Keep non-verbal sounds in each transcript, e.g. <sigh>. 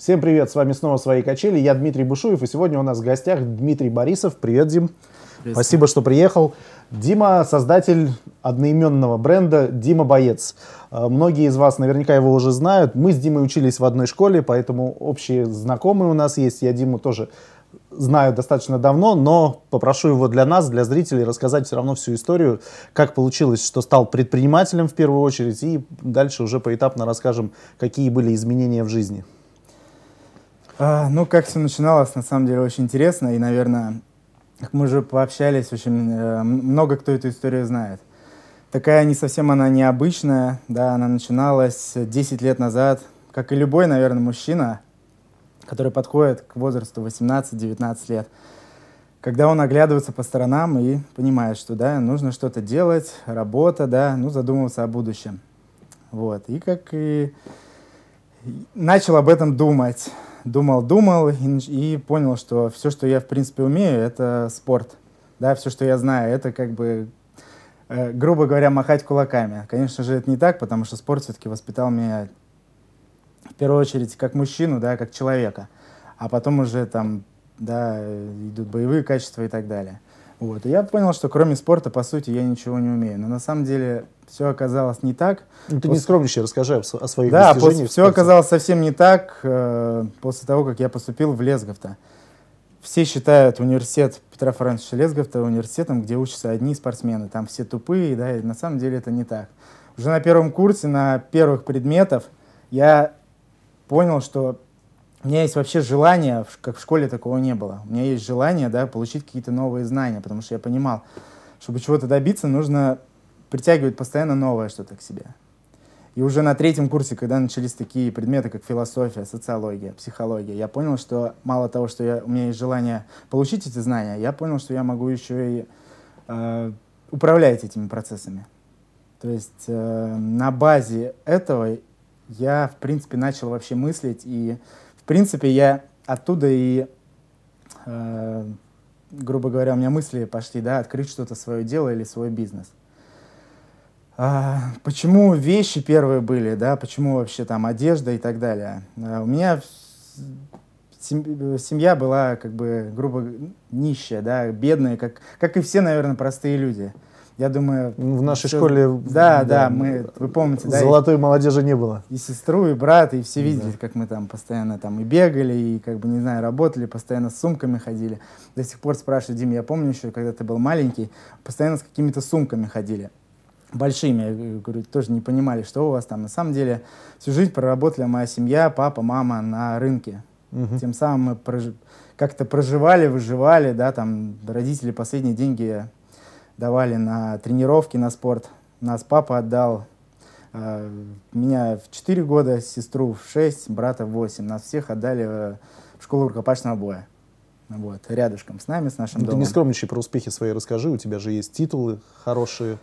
Всем привет, с вами снова «Свои качели», я Дмитрий Бушуев, и сегодня у нас в гостях Дмитрий Борисов. Привет, Дим. Спасибо, что приехал. Дима – создатель одноименного бренда «Дима Боец». Э, многие из вас наверняка его уже знают. Мы с Димой учились в одной школе, поэтому общие знакомые у нас есть. Я Диму тоже знаю достаточно давно, но попрошу его для нас, для зрителей, рассказать все равно всю историю, как получилось, что стал предпринимателем в первую очередь, и дальше уже поэтапно расскажем, какие были изменения в жизни. А, ну, как все начиналось, на самом деле, очень интересно, и, наверное, как мы уже пообщались, очень э, много кто эту историю знает. Такая не совсем она необычная, да, она начиналась 10 лет назад, как и любой, наверное, мужчина, который подходит к возрасту 18-19 лет, когда он оглядывается по сторонам и понимает, что да, нужно что-то делать, работа, да, ну, задумываться о будущем. Вот. И как и начал об этом думать думал, думал и, и понял, что все, что я, в принципе, умею, это спорт. Да, все, что я знаю, это как бы, э, грубо говоря, махать кулаками. Конечно же, это не так, потому что спорт все-таки воспитал меня в первую очередь как мужчину, да, как человека. А потом уже там, да, идут боевые качества и так далее. Вот. И я понял, что кроме спорта, по сути, я ничего не умею. Но на самом деле все оказалось не так. Ну, ты после... не скромничай, расскажи о, своих да, достижениях. Да, все оказалось совсем не так э, после того, как я поступил в Лесговто. Все считают университет Петра Францовича Лесговта университетом, где учатся одни спортсмены. Там все тупые, да, и на самом деле это не так. Уже на первом курсе, на первых предметах я понял, что у меня есть вообще желание, как в школе такого не было. У меня есть желание, да, получить какие-то новые знания, потому что я понимал, чтобы чего-то добиться, нужно притягивать постоянно новое что-то к себе. И уже на третьем курсе, когда начались такие предметы, как философия, социология, психология, я понял, что мало того, что я, у меня есть желание получить эти знания, я понял, что я могу еще и э, управлять этими процессами. То есть э, на базе этого я, в принципе, начал вообще мыслить и принципе, я оттуда и, э, грубо говоря, у меня мысли пошли, да, открыть что-то свое дело или свой бизнес. А, почему вещи первые были, да, почему вообще там одежда и так далее. А, у меня семья была как бы грубо нищая, да, бедная, как, как и все, наверное, простые люди. Я думаю... В нашей все... школе... Да, да, да, мы, вы помните, да? Золотой и, молодежи не было. И сестру, и брата, и все видели, да. как мы там постоянно там и бегали, и как бы, не знаю, работали, постоянно с сумками ходили. До сих пор спрашивают, Дим, я помню еще, когда ты был маленький, постоянно с какими-то сумками ходили. Большими, я говорю, тоже не понимали, что у вас там. На самом деле всю жизнь проработала моя семья, папа, мама на рынке. Угу. Тем самым мы прож... как-то проживали, выживали, да, там родители последние деньги давали на тренировки, на спорт. Нас папа отдал. Э, меня в 4 года, сестру в 6, брата в 8. Нас всех отдали э, в школу рукопашного боя. Вот, рядышком с нами, с нашим ну, домом. Ты не скромничай про успехи свои расскажи, у тебя же есть титулы хорошие.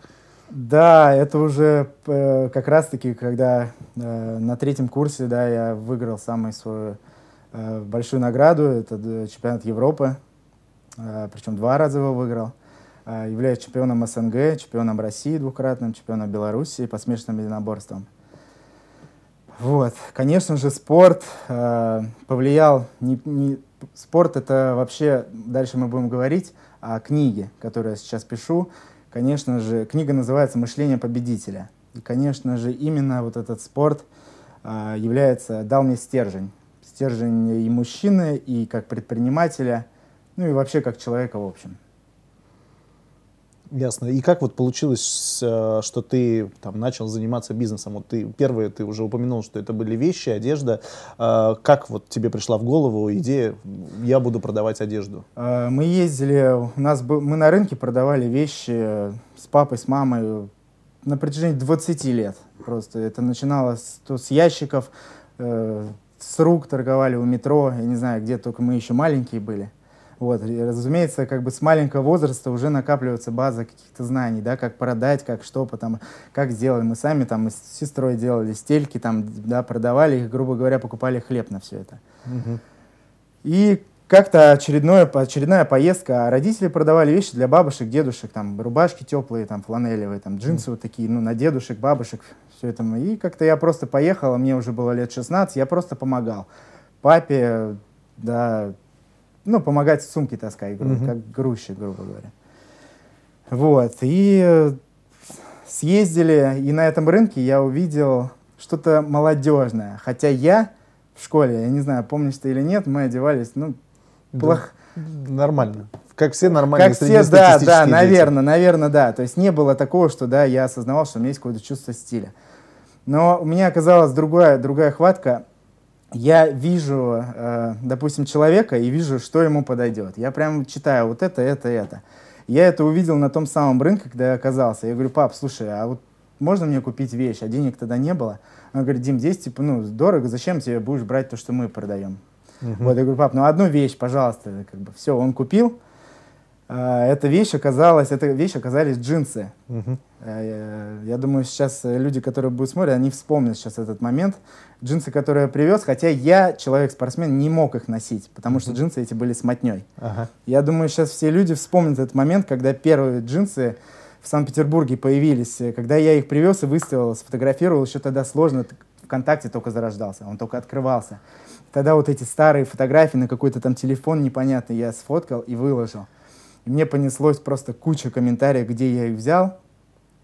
Да, это уже э, как раз-таки, когда э, на третьем курсе, да, я выиграл самую свою э, большую награду, это э, чемпионат Европы, э, причем два раза его выиграл. А, являюсь чемпионом СНГ, чемпионом России двукратным, чемпионом Беларуси по смешанным единоборствам. Вот, конечно же, спорт э, повлиял. Не, не, спорт это вообще, дальше мы будем говорить о книге, которую я сейчас пишу. Конечно же, книга называется «Мышление победителя». И, конечно же, именно вот этот спорт э, является, дал мне стержень. Стержень и мужчины, и как предпринимателя, ну и вообще как человека в общем. Ясно. И как вот получилось, э, что ты там начал заниматься бизнесом? Вот ты первое, ты уже упомянул, что это были вещи, одежда. Э, как вот тебе пришла в голову идея, я буду продавать одежду? Э, мы ездили, у нас был, мы на рынке продавали вещи с папой, с мамой на протяжении 20 лет. Просто это начиналось то с ящиков, с рук торговали у метро, я не знаю, где только мы еще маленькие были. Вот, и, разумеется, как бы с маленького возраста уже накапливается база каких-то знаний, да, как продать, как что, потом, как сделать. Мы сами там с сестрой делали стельки, там, да, продавали их, грубо говоря, покупали хлеб на все это. Угу. И как-то очередное, очередная поездка, а родители продавали вещи для бабушек, дедушек, там, рубашки теплые, там, фланелевые, там, джинсы вот такие, ну, на дедушек, бабушек, все это. И как-то я просто поехал, мне уже было лет 16, я просто помогал папе, да, ну, помогать сумки таскать, гру- Мгм. как грузчик, грубо говоря. Вот, и э, съездили, и на этом рынке я увидел что-то молодежное. Хотя я в школе, я не знаю, помнишь ты или нет, мы одевались, ну, Да. плохо. Нормально. Как все нормальные Как все, да, да, дети. наверное, наверное, да. То есть не было такого, что, да, я осознавал, что у меня есть какое-то чувство стиля. Но у меня оказалась другая, другая хватка. Я вижу, э, допустим, человека и вижу, что ему подойдет. Я прям читаю вот это, это, это. Я это увидел на том самом рынке, когда я оказался. Я говорю, пап, слушай, а вот можно мне купить вещь? А денег тогда не было. Он говорит, Дим, здесь типа, ну, дорого, зачем тебе будешь брать то, что мы продаем? Мгм. Вот, я говорю, пап, ну одну вещь, пожалуйста, как бы, все, он купил. А, Эта вещь оказалась, эта вещь оказались джинсы. Э, Я думаю, сейчас люди, которые будут смотреть, они вспомнят сейчас этот момент. Джинсы, которые я привез, хотя я, человек-спортсмен, не мог их носить, потому что джинсы эти были с мотней. Ага. Я думаю, сейчас все люди вспомнят этот момент, когда первые джинсы в Санкт-Петербурге появились. Когда я их привез и выставил, сфотографировал, еще тогда сложно, ВКонтакте только зарождался, он только открывался. Тогда вот эти старые фотографии на какой-то там телефон непонятный я сфоткал и выложил. И мне понеслось просто куча комментариев, где я их взял.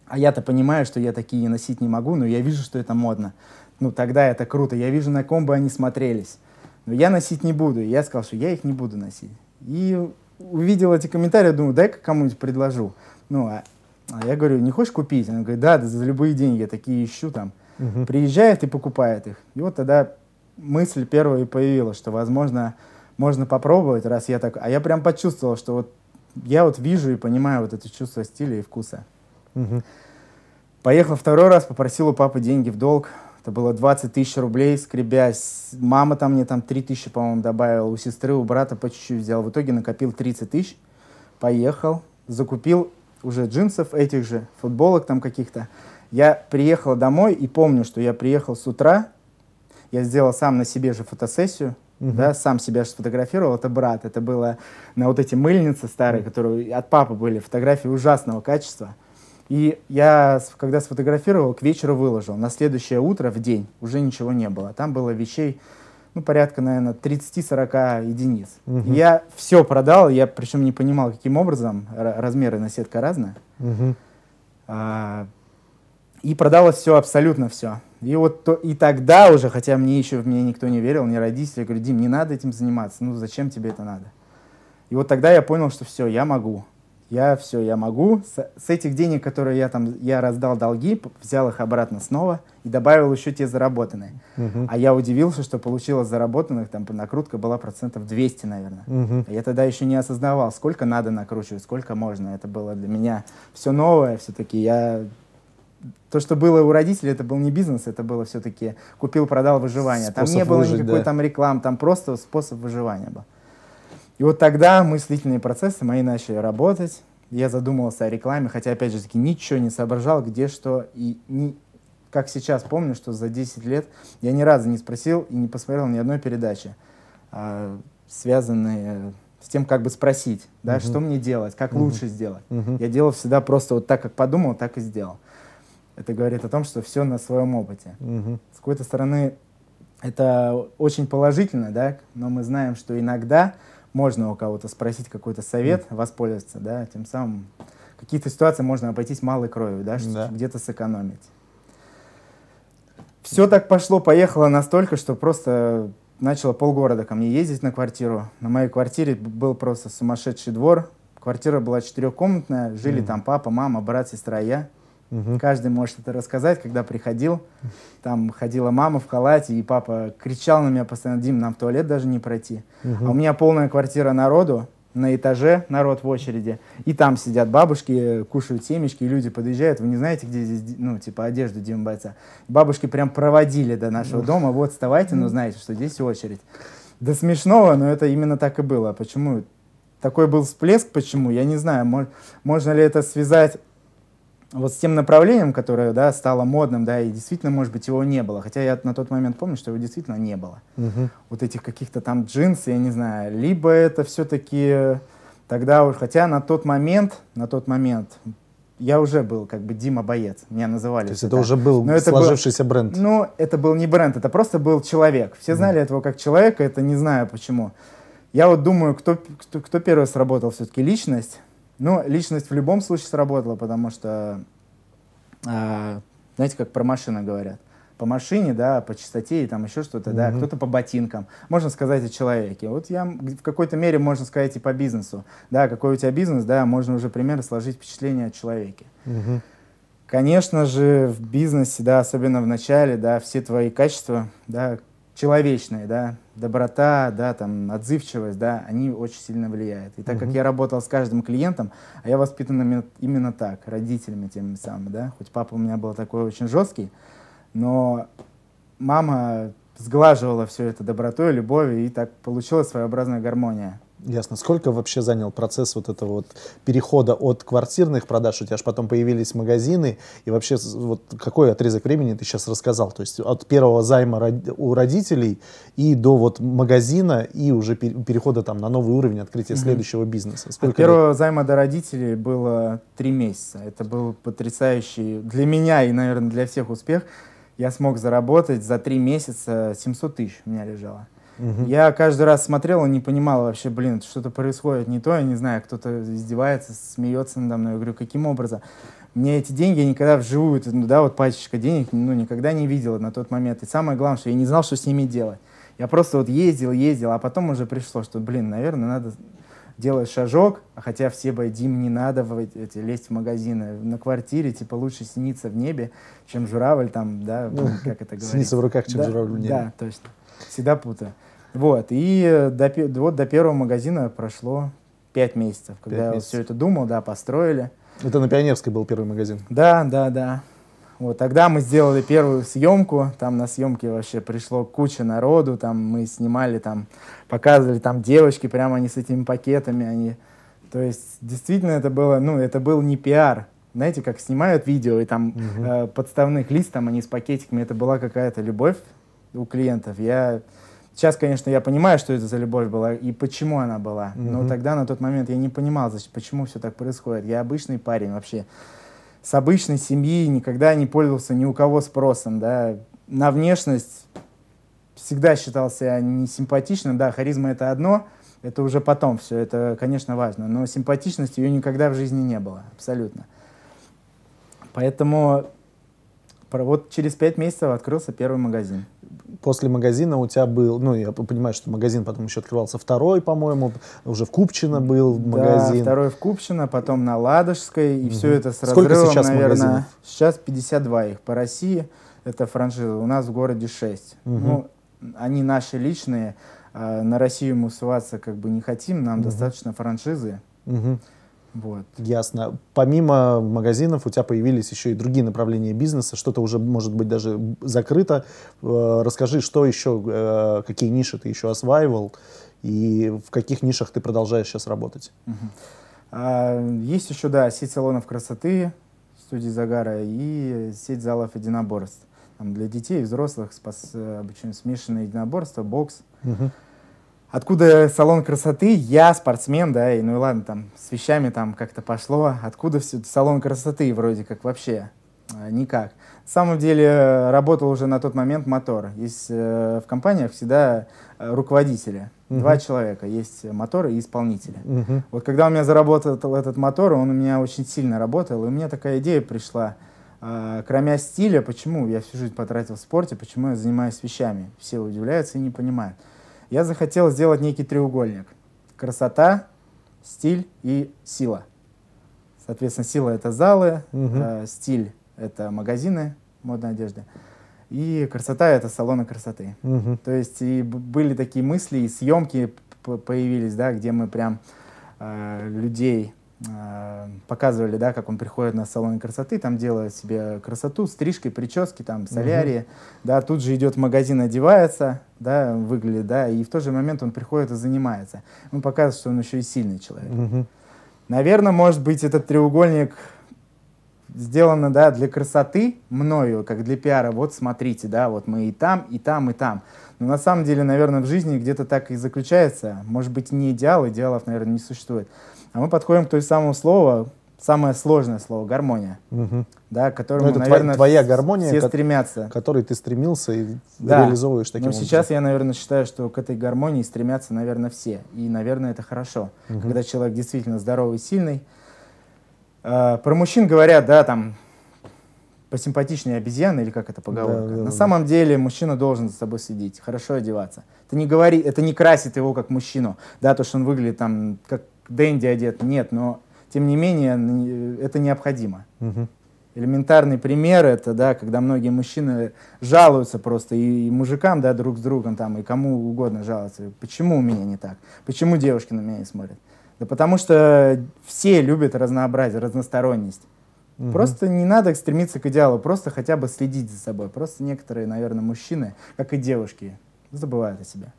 А я-то понимаю, что я такие носить не могу, но я вижу, что это модно. Ну, тогда это круто. Я вижу, на ком бы они смотрелись. Но я носить не буду. И я сказал, что я их не буду носить. И увидел эти комментарии, думаю, дай-ка кому-нибудь предложу. Ну, а, а я говорю, не хочешь купить? Он говорит, да, да, за любые деньги, я такие ищу там. Мгм. Приезжает и покупает их. И вот тогда мысль первая и появилась, что, возможно, можно попробовать, раз я так... А я прям почувствовал, что вот я вот вижу и понимаю вот это чувство стиля и вкуса. Мгм. Поехал второй раз, попросил у папы деньги в долг. Это было 20 тысяч рублей, скребясь. Мама там мне там 3 тысячи, по-моему, добавила. У сестры, у брата по чуть-чуть взял. В итоге накопил 30 тысяч. Поехал, закупил уже джинсов этих же, футболок там каких-то. Я приехал домой и помню, что я приехал с утра. Я сделал сам на себе же фотосессию. Мгм. Да, сам себя сфотографировал, это брат, это было на вот эти мыльницы старые, которые от папы были, фотографии ужасного качества. И я, когда сфотографировал, к вечеру выложил. На следующее утро, в день, уже ничего не было. Там было вещей, ну, порядка, наверное, 30-40 единиц. И Я все продал, я причем не понимал, каким образом, ра- размеры на сетка разная. Мгм. А, и продалось все, абсолютно все. И вот то, и тогда уже, хотя мне еще в меня никто не верил, ни родители, я говорю, Дим, не надо этим заниматься, ну зачем тебе это надо? И вот тогда я понял, что все, я могу. Я все, я могу. С, с этих денег, которые я там, я раздал долги, взял их обратно снова и добавил еще те заработанные. Мгм. А я удивился, что получилось заработанных, там накрутка была процентов 200, наверное. А Я тогда еще не осознавал, сколько надо накручивать, сколько можно. Это было для меня все новое все-таки. Я... То, что было у родителей, это был не бизнес, это было все-таки купил-продал выживание. там Способ не было выжить, никакой да. там рекламы, там просто способ выживания был. И вот тогда мыслительные процессы мои начали работать. Я задумывался о рекламе, хотя, опять же таки, ничего не соображал, где что. И ни- как сейчас помню, что за 10 лет я ни разу не спросил и не посмотрел ни одной передачи, а, связанные с тем, как бы спросить, да, Мгм. что мне делать, как Мгм. лучше сделать. Мгм. Я делал всегда просто вот так, как подумал, так и сделал. Это говорит о том, что все на своем опыте. Мгм. С какой-то стороны, это очень положительно, да, но мы знаем, что иногда можно у кого-то спросить какой-то совет, воспользоваться, да, тем самым в каких-то ситуациях можно обойтись малой кровью, да, Да. где-то сэкономить. Все так пошло, поехало настолько, что просто начало полгорода ко мне ездить на квартиру. На моей квартире был просто сумасшедший двор. Квартира была четырехкомнатная, жили Мгм. там папа, мама, брат, сестра, я. Мгм. Каждый может это рассказать, когда приходил. Там ходила мама в халате, и папа кричал на меня постоянно, Дим, нам в туалет даже не пройти. Мгм. А у меня полная квартира народу, на этаже народ в очереди, и там сидят бабушки, кушают семечки, и люди подъезжают, вы не знаете, где здесь, ну, типа, одежду Дима Бойца. Бабушки прям проводили до нашего дома, вот, вставайте, но знаете, что здесь очередь. До смешного, но это именно так и было. Почему? Такой был всплеск, почему? Я не знаю, мож- можно ли это связать вот с тем направлением, которое, да, стало модным, да, и действительно, может быть, его не было. Хотя я на тот момент помню, что его действительно не было Мгм. вот этих каких-то там джинс, я не знаю, либо это все-таки тогда уж, хотя на тот момент, на тот момент я уже был как бы Дима Боец, меня называли. То есть это уже был Но это сложившийся был, бренд? Ну, это был не бренд, это просто был человек. Все знали mm. этого как человека, это не знаю почему. Я вот думаю, кто, кто, кто первый сработал все-таки личность. Ну, личность в любом случае сработала, потому что, э, знаете, как про машины говорят. По машине, да, по частоте и там еще что-то, mm-hmm. да, кто-то по ботинкам. Можно сказать о человеке. Вот я в какой-то мере можно сказать и по бизнесу. Да, какой у тебя бизнес, да, можно уже примерно сложить впечатление о человеке. Mm-hmm. Конечно же, в бизнесе, да, особенно в начале, да, все твои качества, да, человечные, да, доброта, да, там, отзывчивость, да, они очень сильно влияют. И так как я работал с каждым клиентом, а я воспитан именно так, родителями теми самыми, да, хоть папа у меня был такой очень жесткий, но мама сглаживала все это добротой, любовью, и так получилась своеобразная гармония. Ясно. Сколько вообще занял процесс вот этого вот перехода от квартирных продаж? У тебя же потом появились магазины. И вообще вот какой отрезок времени ты сейчас рассказал? То есть от первого займа у родителей и до вот магазина и уже перехода там на новый уровень открытия mm-hmm. следующего бизнеса. Сколько от первого лет? займа до родителей было три месяца. Это был потрясающий для меня и, наверное, для всех успех. Я смог заработать за три месяца 700 тысяч у меня лежало. Угу. Я каждый раз смотрел и не понимал вообще, блин, что-то происходит не то, я не знаю, кто-то издевается, смеется надо мной. Я говорю, каким образом? Мне эти деньги я никогда вживую, ну да, вот пачечка денег, ну никогда не видел на тот момент. И самое главное, что я не знал, что с ними делать. Я просто вот ездил, ездил, а потом уже пришло, что, блин, наверное, надо делать шажок, а хотя все бы, Дим, не надо в эти, лезть в магазины. На квартире, типа, лучше сниться в небе, чем журавль там, да, как это говорится. Сниться в руках, чем да, журавль в небе. Да, точно. Всегда путаю. Вот, и до, вот до первого магазина прошло пять месяцев, когда 5 я месяцев. все это думал, да, построили. Это на Пионерской был первый магазин? Да, да, да. Вот тогда мы сделали первую съемку, там на съемке вообще пришло куча народу, там мы снимали, там показывали, там девочки прямо они с этими пакетами, они, то есть действительно это было, ну это был не пиар, знаете, как снимают видео и там угу. э, подставных лист, там они с пакетиками, это была какая-то любовь у клиентов. Я Сейчас, конечно, я понимаю, что это за любовь была и почему она была. Mm-hmm. Но тогда, на тот момент, я не понимал, почему все так происходит. Я обычный парень вообще. С обычной семьи никогда не пользовался ни у кого спросом, да. На внешность всегда считался не симпатичным, да, харизма это одно, это уже потом все, это, конечно, важно. Но симпатичность ее никогда в жизни не было, абсолютно. Поэтому вот через пять месяцев открылся первый магазин после магазина у тебя был, ну, я понимаю, что магазин потом еще открывался второй, по-моему, уже в Купчино был магазин. Да, второй в Купчино, потом на Ладожской, и угу. все это с Сколько разрывом, сейчас наверное, магазинов? сейчас 52 их по России, это франшиза, у нас в городе 6. Угу. Ну, они наши личные, а на Россию мы усываться как бы не хотим, нам угу. достаточно франшизы. Угу. Вот. Ясно. Помимо магазинов у тебя появились еще и другие направления бизнеса, что-то уже может быть даже закрыто. Э, расскажи, что еще, э, какие ниши ты еще осваивал и в каких нишах ты продолжаешь сейчас работать? А, есть еще, да, сеть салонов красоты, студии загара и сеть залов единоборств. Там для детей и взрослых спас, э, обычно смешанное единоборство, бокс. Угу. Откуда салон красоты? Я спортсмен, да, и ну и ладно, там с вещами там как-то пошло. Откуда все салон красоты вроде как вообще? А, никак. На самом деле работал уже на тот момент мотор. Есть э, в компаниях всегда э, руководители. Uh-huh. Два человека. Есть мотор и исполнители. Uh-huh. Вот когда у меня заработал этот мотор, он у меня очень сильно работал, и у меня такая идея пришла. Э, кроме стиля, почему я всю жизнь потратил в спорте, почему я занимаюсь вещами? Все удивляются и не понимают я захотел сделать некий треугольник. Красота, стиль и сила. Соответственно, сила — это залы, угу. э, стиль — это магазины модной одежды, и красота — это салоны красоты. Угу. То есть и были такие мысли, и съемки появились, да, где мы прям э, людей Э, показывали, да, как он приходит на салон красоты, там делает себе красоту, стрижкой, прически, там, солярии, угу. да, тут же идет в магазин, одевается, да, выглядит, да, и в тот же момент он приходит и занимается. Он показывает, что он еще и сильный человек. Угу. Наверное, может быть, этот треугольник сделано, да, для красоты мною, как для пиара. Вот смотрите, да, вот мы и там, и там, и там. Но на самом деле, наверное, в жизни где-то так и заключается. Может быть, не идеал, идеалов, наверное, не существует. А мы подходим к той самому слову, самое сложное слово гармония, Мгм. да, к Ну, которому, это тво- наверное, твоя гармония, все стремятся. к которой ты стремился и Да. реализовываешь таким Но образом. сейчас я, наверное, считаю, что к этой гармонии стремятся, наверное, все. И, наверное, это хорошо. Мгм. Когда человек действительно здоровый, сильный. А, про мужчин говорят, да, там, посимпатичнее обезьяны, или как это поговорка. Да, да, На да. самом деле мужчина должен за собой следить, хорошо одеваться. Это не, говори, это не красит его как мужчину, да, то, что он выглядит там как Дэнди одет, нет, но тем не менее н- это необходимо. Мгм. Элементарный пример это, да, когда многие мужчины жалуются просто и, и мужикам, да, друг с другом там, и кому угодно жалуются. Почему у меня не так? Почему девушки на меня не смотрят? Да потому что все любят разнообразие, разносторонность. Мгм. Просто не надо стремиться к идеалу, просто хотя бы следить за собой. Просто некоторые, наверное, мужчины, как и девушки, забывают о себе.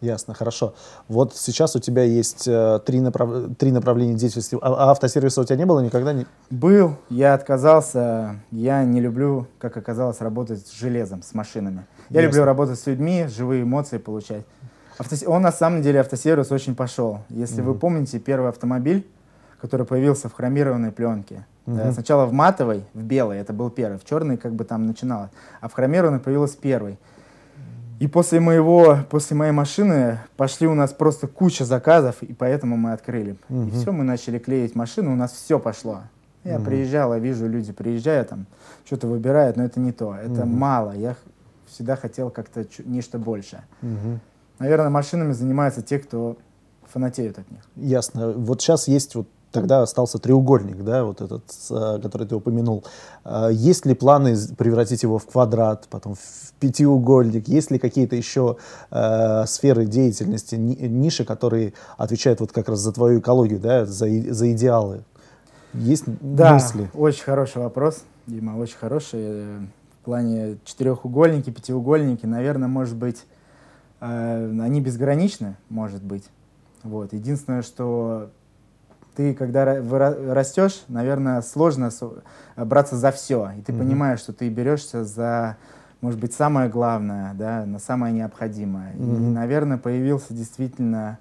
Ясно, хорошо. Вот сейчас у тебя есть э, три, направ- три направления деятельности. А, а автосервиса у тебя не было никогда? Не... Был, я отказался, я не люблю, как оказалось, работать с железом, с машинами. Я Ясно. люблю работать с людьми, живые эмоции получать. Автос- Он на самом деле, автосервис, очень пошел. Если вы Мгм. помните, первый автомобиль, который появился в хромированной пленке. Да, Мгм. сначала в матовой, в белой, это был первый, в черной как бы там начиналось, а в хромированной появилась первый. И после моего, после моей машины пошли у нас просто куча заказов, и поэтому мы открыли. И Мгм. все, мы начали клеить машину, у нас все пошло. Я Мгм. приезжал, я вижу, люди приезжают, там что-то выбирают, но это не то, это Мгм. мало. Я всегда хотел как-то нечто большее. Мгм. Наверное, машинами занимаются те, кто фанатеют от них. Ясно. Вот сейчас есть вот тогда остался треугольник, да, вот этот, э, который ты упомянул. А Есть ли планы превратить его в квадрат, потом в пятиугольник? Есть ли какие-то еще э, сферы деятельности, ни- ниши, которые отвечают вот как раз за твою экологию, да, за, за идеалы? Есть Да, мысли? очень хороший вопрос, Дима, очень хороший. Э, В плане четырехугольники, пятиугольники, наверное, может быть, э, они безграничны, может быть. Вот. Единственное, что ты, когда выра- растешь, наверное, сложно со- браться за все. И ты Мгм. понимаешь, что ты берешься за, может быть, самое главное, да, на самое необходимое. И, Мгм. наверное, появился действительно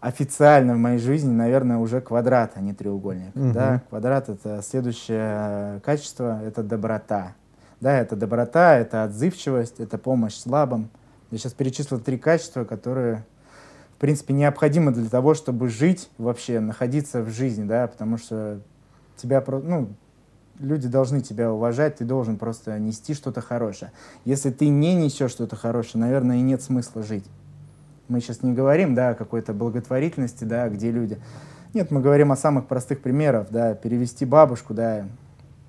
официально в моей жизни, наверное, уже квадрат, а не треугольник. Мгм. Да? Квадрат — это следующее качество, это доброта. Да, это доброта, это отзывчивость, это помощь слабым. Я сейчас перечислил три качества, которые, в принципе, необходимы для того, чтобы жить вообще, находиться в жизни, да, потому что тебя, ну, люди должны тебя уважать, ты должен просто нести что-то хорошее. Если ты не несешь что-то хорошее, наверное, и нет смысла жить. Мы сейчас не говорим, да, о какой-то благотворительности, да, где люди... Нет, мы говорим о самых простых примерах, да, перевести бабушку, да,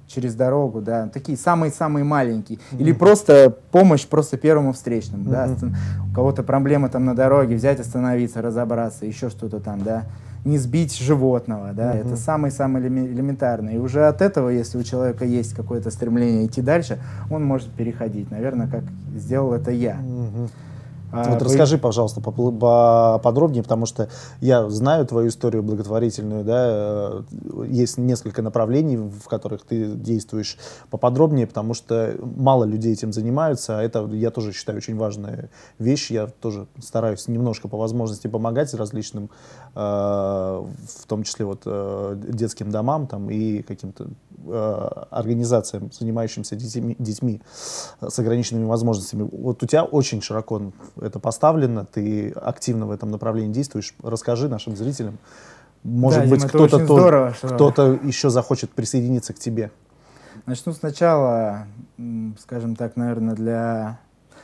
через дорогу, да, такие самые-самые маленькие. Или просто помощь просто первому встречному, да, Мгм. остан- у кого-то проблемы там на дороге, взять, остановиться, разобраться, еще что-то там, да, не сбить животного, да, Мгм. это самое-самое элеме- элементарное. И уже от этого, если у человека есть какое-то стремление идти дальше, он может переходить, наверное, как сделал это я. Мгм. А, Вот вы- расскажи, пожалуйста, поподробнее, потому что я знаю твою историю благотворительную, да, э, есть несколько направлений, в которых ты действуешь поподробнее, потому что мало людей этим занимаются, а это, я тоже считаю, очень важная вещь, я тоже стараюсь немножко по возможности помогать различным, в том числе вот э, детским домам там и каким-то э, организациям, занимающимся детьми, детьми с ограниченными возможностями. Вот у тебя очень широко это поставлено, ты активно в этом направлении действуешь. Расскажи нашим зрителям. Может Да, быть, кто-то очень то- здорово, что- еще захочет присоединиться к тебе. Начну сначала, скажем так, наверное, для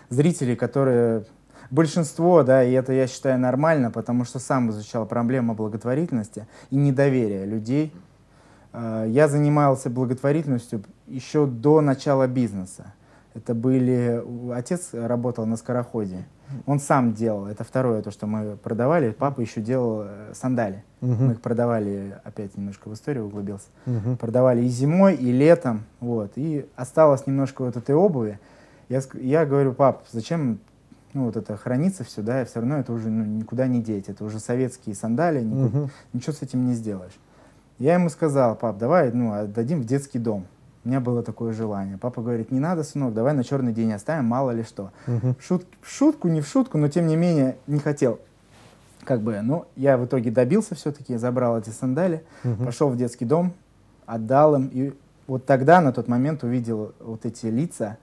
зрителей, которые большинство, да, и это я считаю нормально, потому что сам изучал проблему благотворительности и недоверия людей. Э, Я занимался благотворительностью еще до начала бизнеса. Это были... Отец работал на скороходе. Он сам делал. Это второе, то, что мы продавали. Папа еще делал э, сандали. Мгм. Мы их продавали, опять немножко в историю углубился Мгм. продавали и зимой, и летом, вот, и осталось немножко вот этой обуви. Я, я говорю, пап, зачем ну, вот это хранится все, да, и все равно это уже ну, никуда не деть, это уже советские сандали, нику- Мгм. ничего с этим не сделаешь. Я ему сказал, пап, давай, ну, отдадим в детский дом. У меня было такое желание. Папа говорит, не надо, сынок, давай на черный день оставим, мало ли что. В, шут- в шутку, не в шутку, но тем не менее не хотел. как бы, ну, я в итоге добился все-таки, забрал эти сандали, угу. пошел в детский дом, отдал им, и вот тогда, на тот момент, увидел вот эти лица,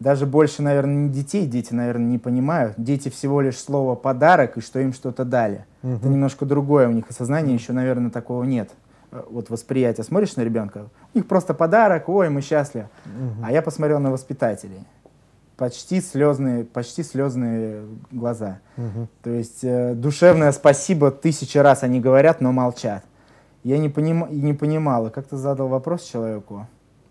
даже больше, наверное, не детей, дети, наверное, не понимают. Дети всего лишь слово «подарок» и что им что-то дали. Угу. Это немножко другое у них осознание, еще, наверное, такого нет. Э, вот восприятие. Смотришь на ребенка, у них просто подарок, ой, мы счастливы. Угу. А я посмотрел на воспитателей. Почти слезные, почти слезные глаза. Угу. То есть э, душевное спасибо тысячи раз они говорят, но молчат. Я не, поним, не понимала, как ты задал вопрос человеку,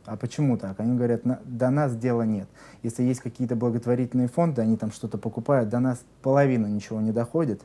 а почему так? Они говорят, до нас дела нет. Если есть какие-то благотворительные фонды, они там что-то покупают, до нас половина ничего не доходит.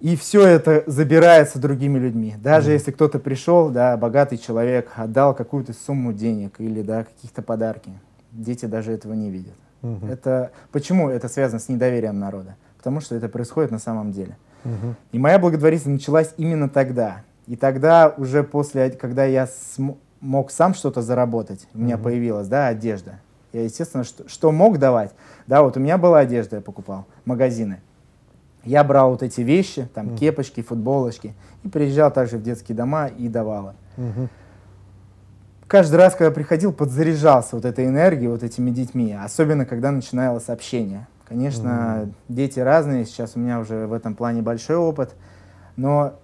И все это забирается другими людьми. Даже mm-hmm. если кто-то пришел, да, богатый человек, отдал какую-то сумму денег или да, каких-то подарки, дети даже этого не видят. Mm-hmm. Это, почему это связано с недоверием народа? Потому что это происходит на самом деле. Mm-hmm. И моя благотворительность началась именно тогда. И тогда уже после, когда я см- мог сам что-то заработать, у меня mm-hmm. появилась, да, одежда. Я, естественно, что, что мог давать, да, вот у меня была одежда, я покупал, магазины. Я брал вот эти вещи, там, mm-hmm. кепочки, футболочки, и приезжал также в детские дома и давала. Mm-hmm. Каждый раз, когда приходил, подзаряжался вот этой энергией, вот этими детьми, особенно когда начиналось общение. Конечно, mm-hmm. дети разные, сейчас у меня уже в этом плане большой опыт, но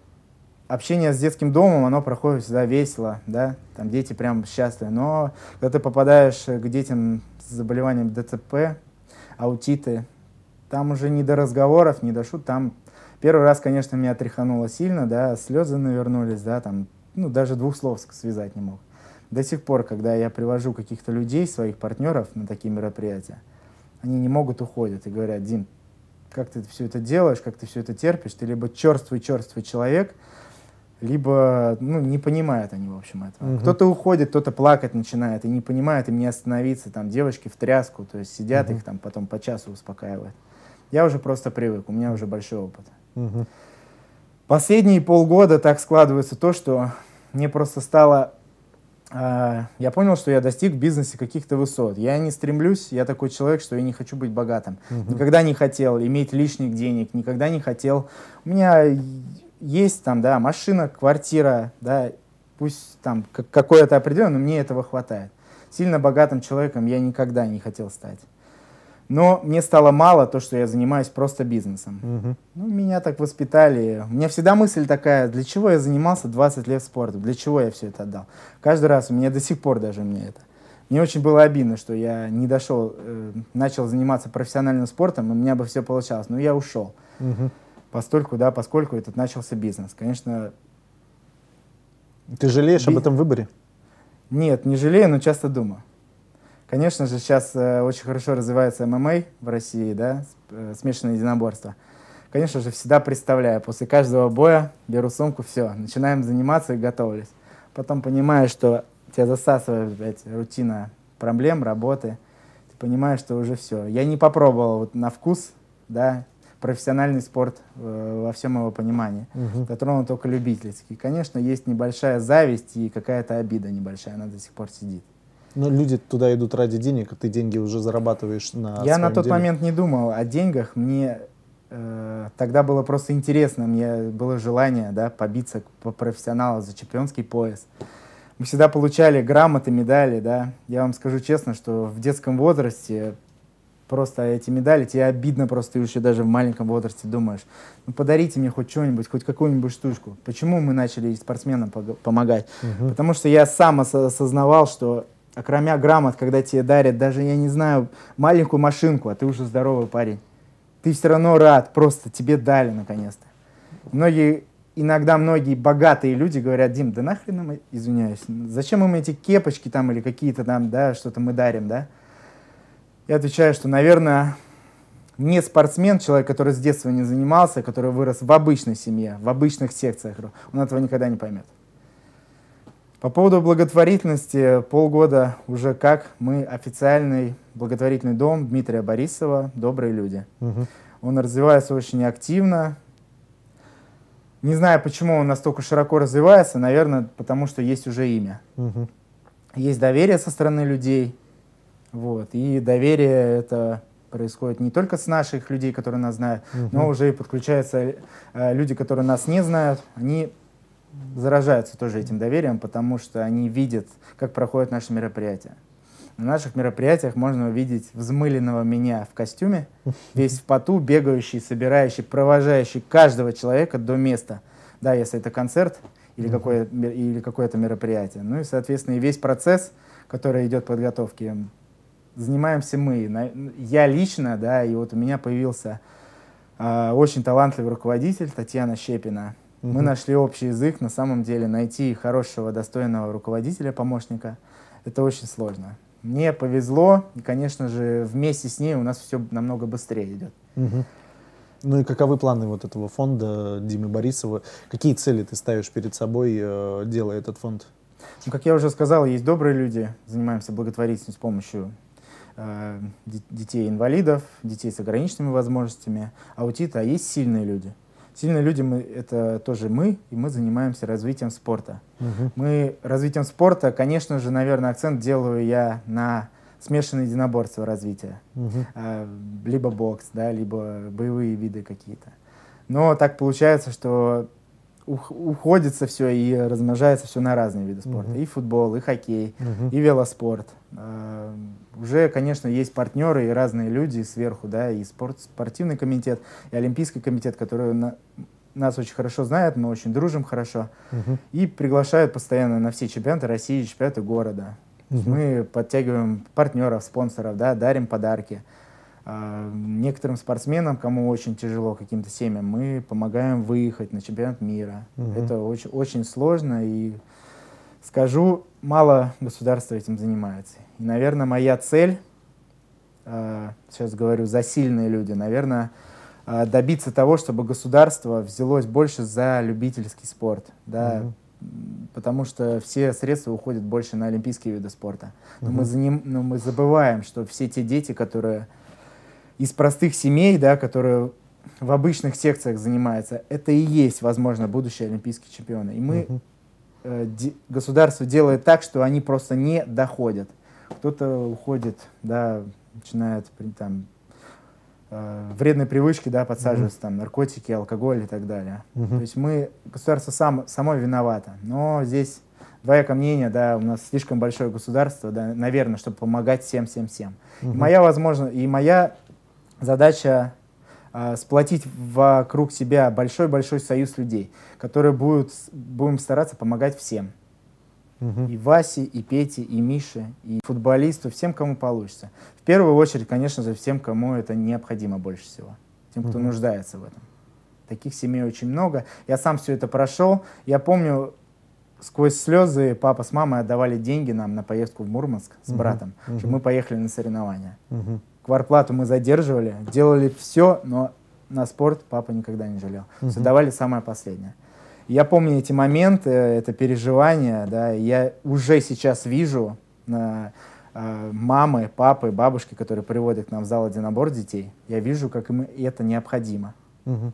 общение с детским домом, оно проходит всегда весело, да, там дети прям счастливы. Но когда ты попадаешь к детям с заболеванием ДЦП, аутиты, там уже не до разговоров, не до шут, там первый раз, конечно, меня тряхануло сильно, да, слезы навернулись, да, там, ну, даже двух слов связать не мог. До сих пор, когда я привожу каких-то людей, своих партнеров на такие мероприятия, они не могут уходить и говорят, Дим, как ты все это делаешь, как ты все это терпишь, ты либо черствый-черствый человек, либо ну, не понимают они, в общем, этого. Угу. Кто-то уходит, кто-то плакать начинает и не понимает, им не остановиться, там девочки в тряску, то есть сидят угу. их там потом по часу успокаивают. Я уже просто привык, у меня уже большой опыт. Угу. Последние полгода так складывается то, что мне просто стало... Э, я понял, что я достиг в бизнесе каких-то высот. Я не стремлюсь, я такой человек, что я не хочу быть богатым. Угу. Никогда не хотел иметь лишних денег, никогда не хотел... У меня есть там, да, машина, квартира, да, пусть там какое-то определенное, но мне этого хватает. Сильно богатым человеком я никогда не хотел стать. Но мне стало мало то, что я занимаюсь просто бизнесом. Угу. Ну, меня так воспитали. У меня всегда мысль такая, для чего я занимался 20 лет спортом, для чего я все это отдал. Каждый раз, у меня до сих пор даже мне это. Мне очень было обидно, что я не дошел, э, начал заниматься профессиональным спортом, и у меня бы все получалось. Но я ушел. Угу. Постольку, да, поскольку этот начался бизнес. Конечно... Ты жалеешь би... об этом выборе? Нет, не жалею, но часто думаю. Конечно же, сейчас э, очень хорошо развивается ММА в России, да, э, смешанное единоборство. Конечно же, всегда представляю, после каждого боя беру сумку, все, начинаем заниматься и готовлюсь. Потом понимаешь, что тебя засасывает опять рутина проблем, работы. Ты понимаешь, что уже все. Я не попробовал вот на вкус, да, профессиональный спорт э, во всем его понимании. Угу. Затронул только любительский. Конечно, есть небольшая зависть и какая-то обида небольшая, она до сих пор сидит. Но люди туда идут ради денег, а ты деньги уже зарабатываешь на Я на тот деле. момент не думал о деньгах. Мне э, тогда было просто интересно, мне было желание да, побиться по профессионалу за чемпионский пояс. Мы всегда получали грамоты, медали. Да. Я вам скажу честно, что в детском возрасте просто эти медали, тебе обидно просто, ты еще даже в маленьком возрасте думаешь, ну подарите мне хоть что-нибудь, хоть какую-нибудь штучку. Почему мы начали спортсменам помогать? Угу. Потому что я сам осознавал, что кроме грамот, когда тебе дарят, даже, я не знаю, маленькую машинку, а ты уже здоровый парень, ты все равно рад, просто тебе дали наконец-то. Многие, иногда многие богатые люди говорят, Дим, да нахрен нам, извиняюсь, зачем им эти кепочки там или какие-то там, да, что-то мы дарим, да? Я отвечаю, что, наверное, не спортсмен, человек, который с детства не занимался, который вырос в обычной семье, в обычных секциях, он этого никогда не поймет. По поводу благотворительности, полгода уже как мы официальный благотворительный дом Дмитрия Борисова «Добрые люди». Угу. Он развивается очень активно. Не знаю, почему он настолько широко развивается, наверное, потому что есть уже имя. Угу. Есть доверие со стороны людей, вот, и доверие это происходит не только с наших людей, которые нас знают, угу. но уже и подключаются э, люди, которые нас не знают. Они заражаются тоже этим доверием, потому что они видят, как проходят наши мероприятия. На наших мероприятиях можно увидеть взмыленного меня в костюме, <laughs> весь в поту, бегающий, собирающий, провожающий каждого человека до места. Да, если это концерт или, какое, или какое-то мероприятие. Ну и, соответственно, и весь процесс, который идет подготовки, занимаемся мы. Я лично, да, и вот у меня появился э, очень талантливый руководитель Татьяна Щепина. Угу. Мы нашли общий язык. На самом деле найти хорошего, достойного руководителя, помощника, это очень сложно. Мне повезло, и, конечно же, вместе с ней у нас все намного быстрее идет. Угу. Ну и каковы планы вот этого фонда Димы Борисова? Какие цели ты ставишь перед собой, э, делая этот фонд? Ну, как я уже сказал, есть добрые люди, занимаемся благотворительностью с помощью детей-инвалидов, детей с ограниченными возможностями, аутита, а есть сильные люди – Сильные люди мы, это тоже мы, и мы занимаемся развитием спорта. Угу. Мы развитием спорта, конечно же, наверное, акцент делаю я на смешанное единоборство развития. Угу. Либо бокс, да, либо боевые виды какие-то. Но так получается, что уходится все и размножается все на разные виды спорта. Uh-huh. И футбол, и хоккей, uh-huh. и велоспорт. Uh, уже, конечно, есть партнеры и разные люди сверху, да, и спорт, спортивный комитет, и олимпийский комитет, которые на, нас очень хорошо знают, мы очень дружим хорошо, uh-huh. и приглашают постоянно на все чемпионаты России, чемпионаты города. Uh-huh. Мы подтягиваем партнеров, спонсоров, да, дарим подарки. А, некоторым спортсменам, кому очень тяжело каким-то семьям, мы помогаем выехать на чемпионат мира. Угу. Это очень, очень сложно и скажу, мало государства этим занимается. И, наверное, моя цель, а, сейчас говорю за сильные люди, наверное, а, добиться того, чтобы государство взялось больше за любительский спорт, да, угу потому что все средства уходят больше на олимпийские виды спорта. Но, угу. мы, за ним, но мы забываем, что все те дети, которые из простых семей, да, которые в обычных секциях занимаются, это и есть, возможно, будущие олимпийские чемпионы. И мы, угу. э, де, государство делает так, что они просто не доходят. Кто-то уходит, да, начинает там э, вредные привычки, да, подсаживаются, угу. там, наркотики, алкоголь и так далее. Угу. То есть мы, государство сам, само виновато. Но здесь двоякое мнение, да, у нас слишком большое государство, да, наверное, чтобы помогать всем, всем, всем. Угу. И моя возможно, и моя задача э, сплотить вокруг себя большой-большой союз людей, которые будут, будем стараться помогать всем. Угу. И Васе, и Пете, и Мише, и футболисту, всем, кому получится. В первую очередь, конечно же, всем, кому это необходимо больше всего. Тем, кто угу. нуждается в этом. Таких семей очень много. Я сам все это прошел. Я помню, сквозь слезы папа с мамой отдавали деньги нам на поездку в Мурманск с угу. братом, угу. чтобы мы поехали на соревнования. Угу. Кварплату мы задерживали, делали все, но на спорт папа никогда не жалел. Угу. Все давали самое последнее. Я помню эти моменты, это переживания, да, я уже сейчас вижу э, э, мамы, папы, бабушки, которые приводят к нам в зал один набор детей, я вижу, как им это необходимо. Угу.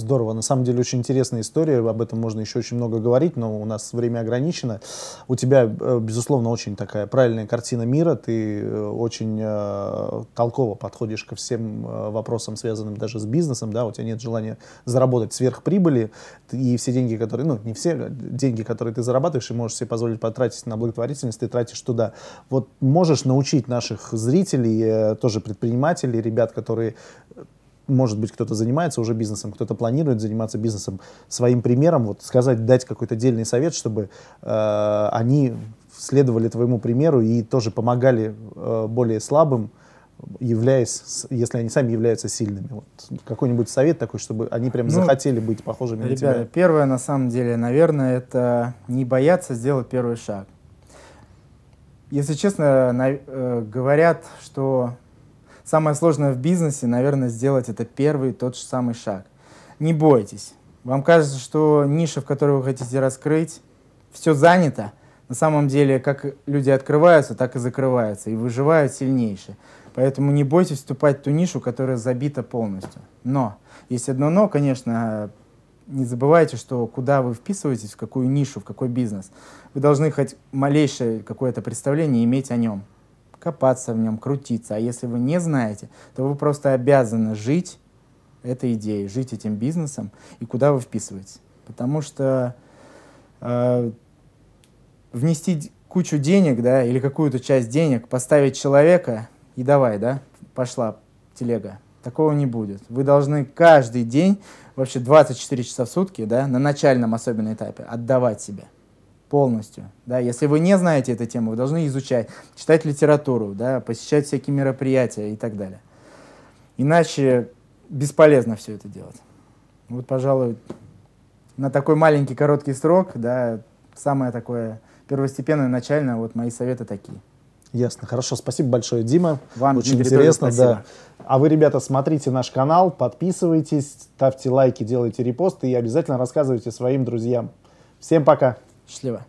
Здорово. На самом деле очень интересная история. Об этом можно еще очень много говорить, но у нас время ограничено. У тебя, э, безусловно, очень такая правильная картина мира. Ты э, очень э, толково подходишь ко всем вопросам, связанным даже с бизнесом. Да? У тебя нет желания заработать сверхприбыли. И все деньги, которые, ну, не все, деньги, которые ты зарабатываешь и можешь себе позволить потратить на благотворительность, ты тратишь туда. Вот можешь научить наших зрителей, тоже предпринимателей, ребят, которые может быть, кто-то занимается уже бизнесом, кто-то планирует заниматься бизнесом, своим примером, вот сказать, дать какой-то отдельный совет, чтобы э, они следовали твоему примеру и тоже помогали э, более слабым, являясь, если они сами являются сильными. Вот какой-нибудь совет такой, чтобы они прям ну, захотели быть похожими ребята, на тебя. Первое, на самом деле, наверное, это не бояться сделать первый шаг. Если честно, на, э, говорят, что Самое сложное в бизнесе, наверное, сделать это первый тот же самый шаг. Не бойтесь. Вам кажется, что ниша, в которой вы хотите раскрыть, все занято. На самом деле, как люди открываются, так и закрываются, и выживают сильнейшие. Поэтому не бойтесь вступать в ту нишу, которая забита полностью. Но, есть одно но, конечно, не забывайте, что куда вы вписываетесь, в какую нишу, в какой бизнес, вы должны хоть малейшее какое-то представление иметь о нем копаться в нем, крутиться. А если вы не знаете, то вы просто обязаны жить этой идеей, жить этим бизнесом и куда вы вписываетесь. Потому что э, внести кучу денег, да, или какую-то часть денег, поставить человека и давай, да, пошла телега. Такого не будет. Вы должны каждый день, вообще 24 часа в сутки, да, на начальном особенно этапе отдавать себе полностью. Да. Если вы не знаете эту тему, вы должны изучать, читать литературу, да, посещать всякие мероприятия и так далее. Иначе бесполезно все это делать. Вот, пожалуй, на такой маленький короткий срок, да, самое такое первостепенное, начальное, вот мои советы такие. Ясно, хорошо, спасибо большое, Дима. Вам, Очень Дмитрий, интересно, тоже да. А вы, ребята, смотрите наш канал, подписывайтесь, ставьте лайки, делайте репосты и обязательно рассказывайте своим друзьям. Всем пока. Счастливо.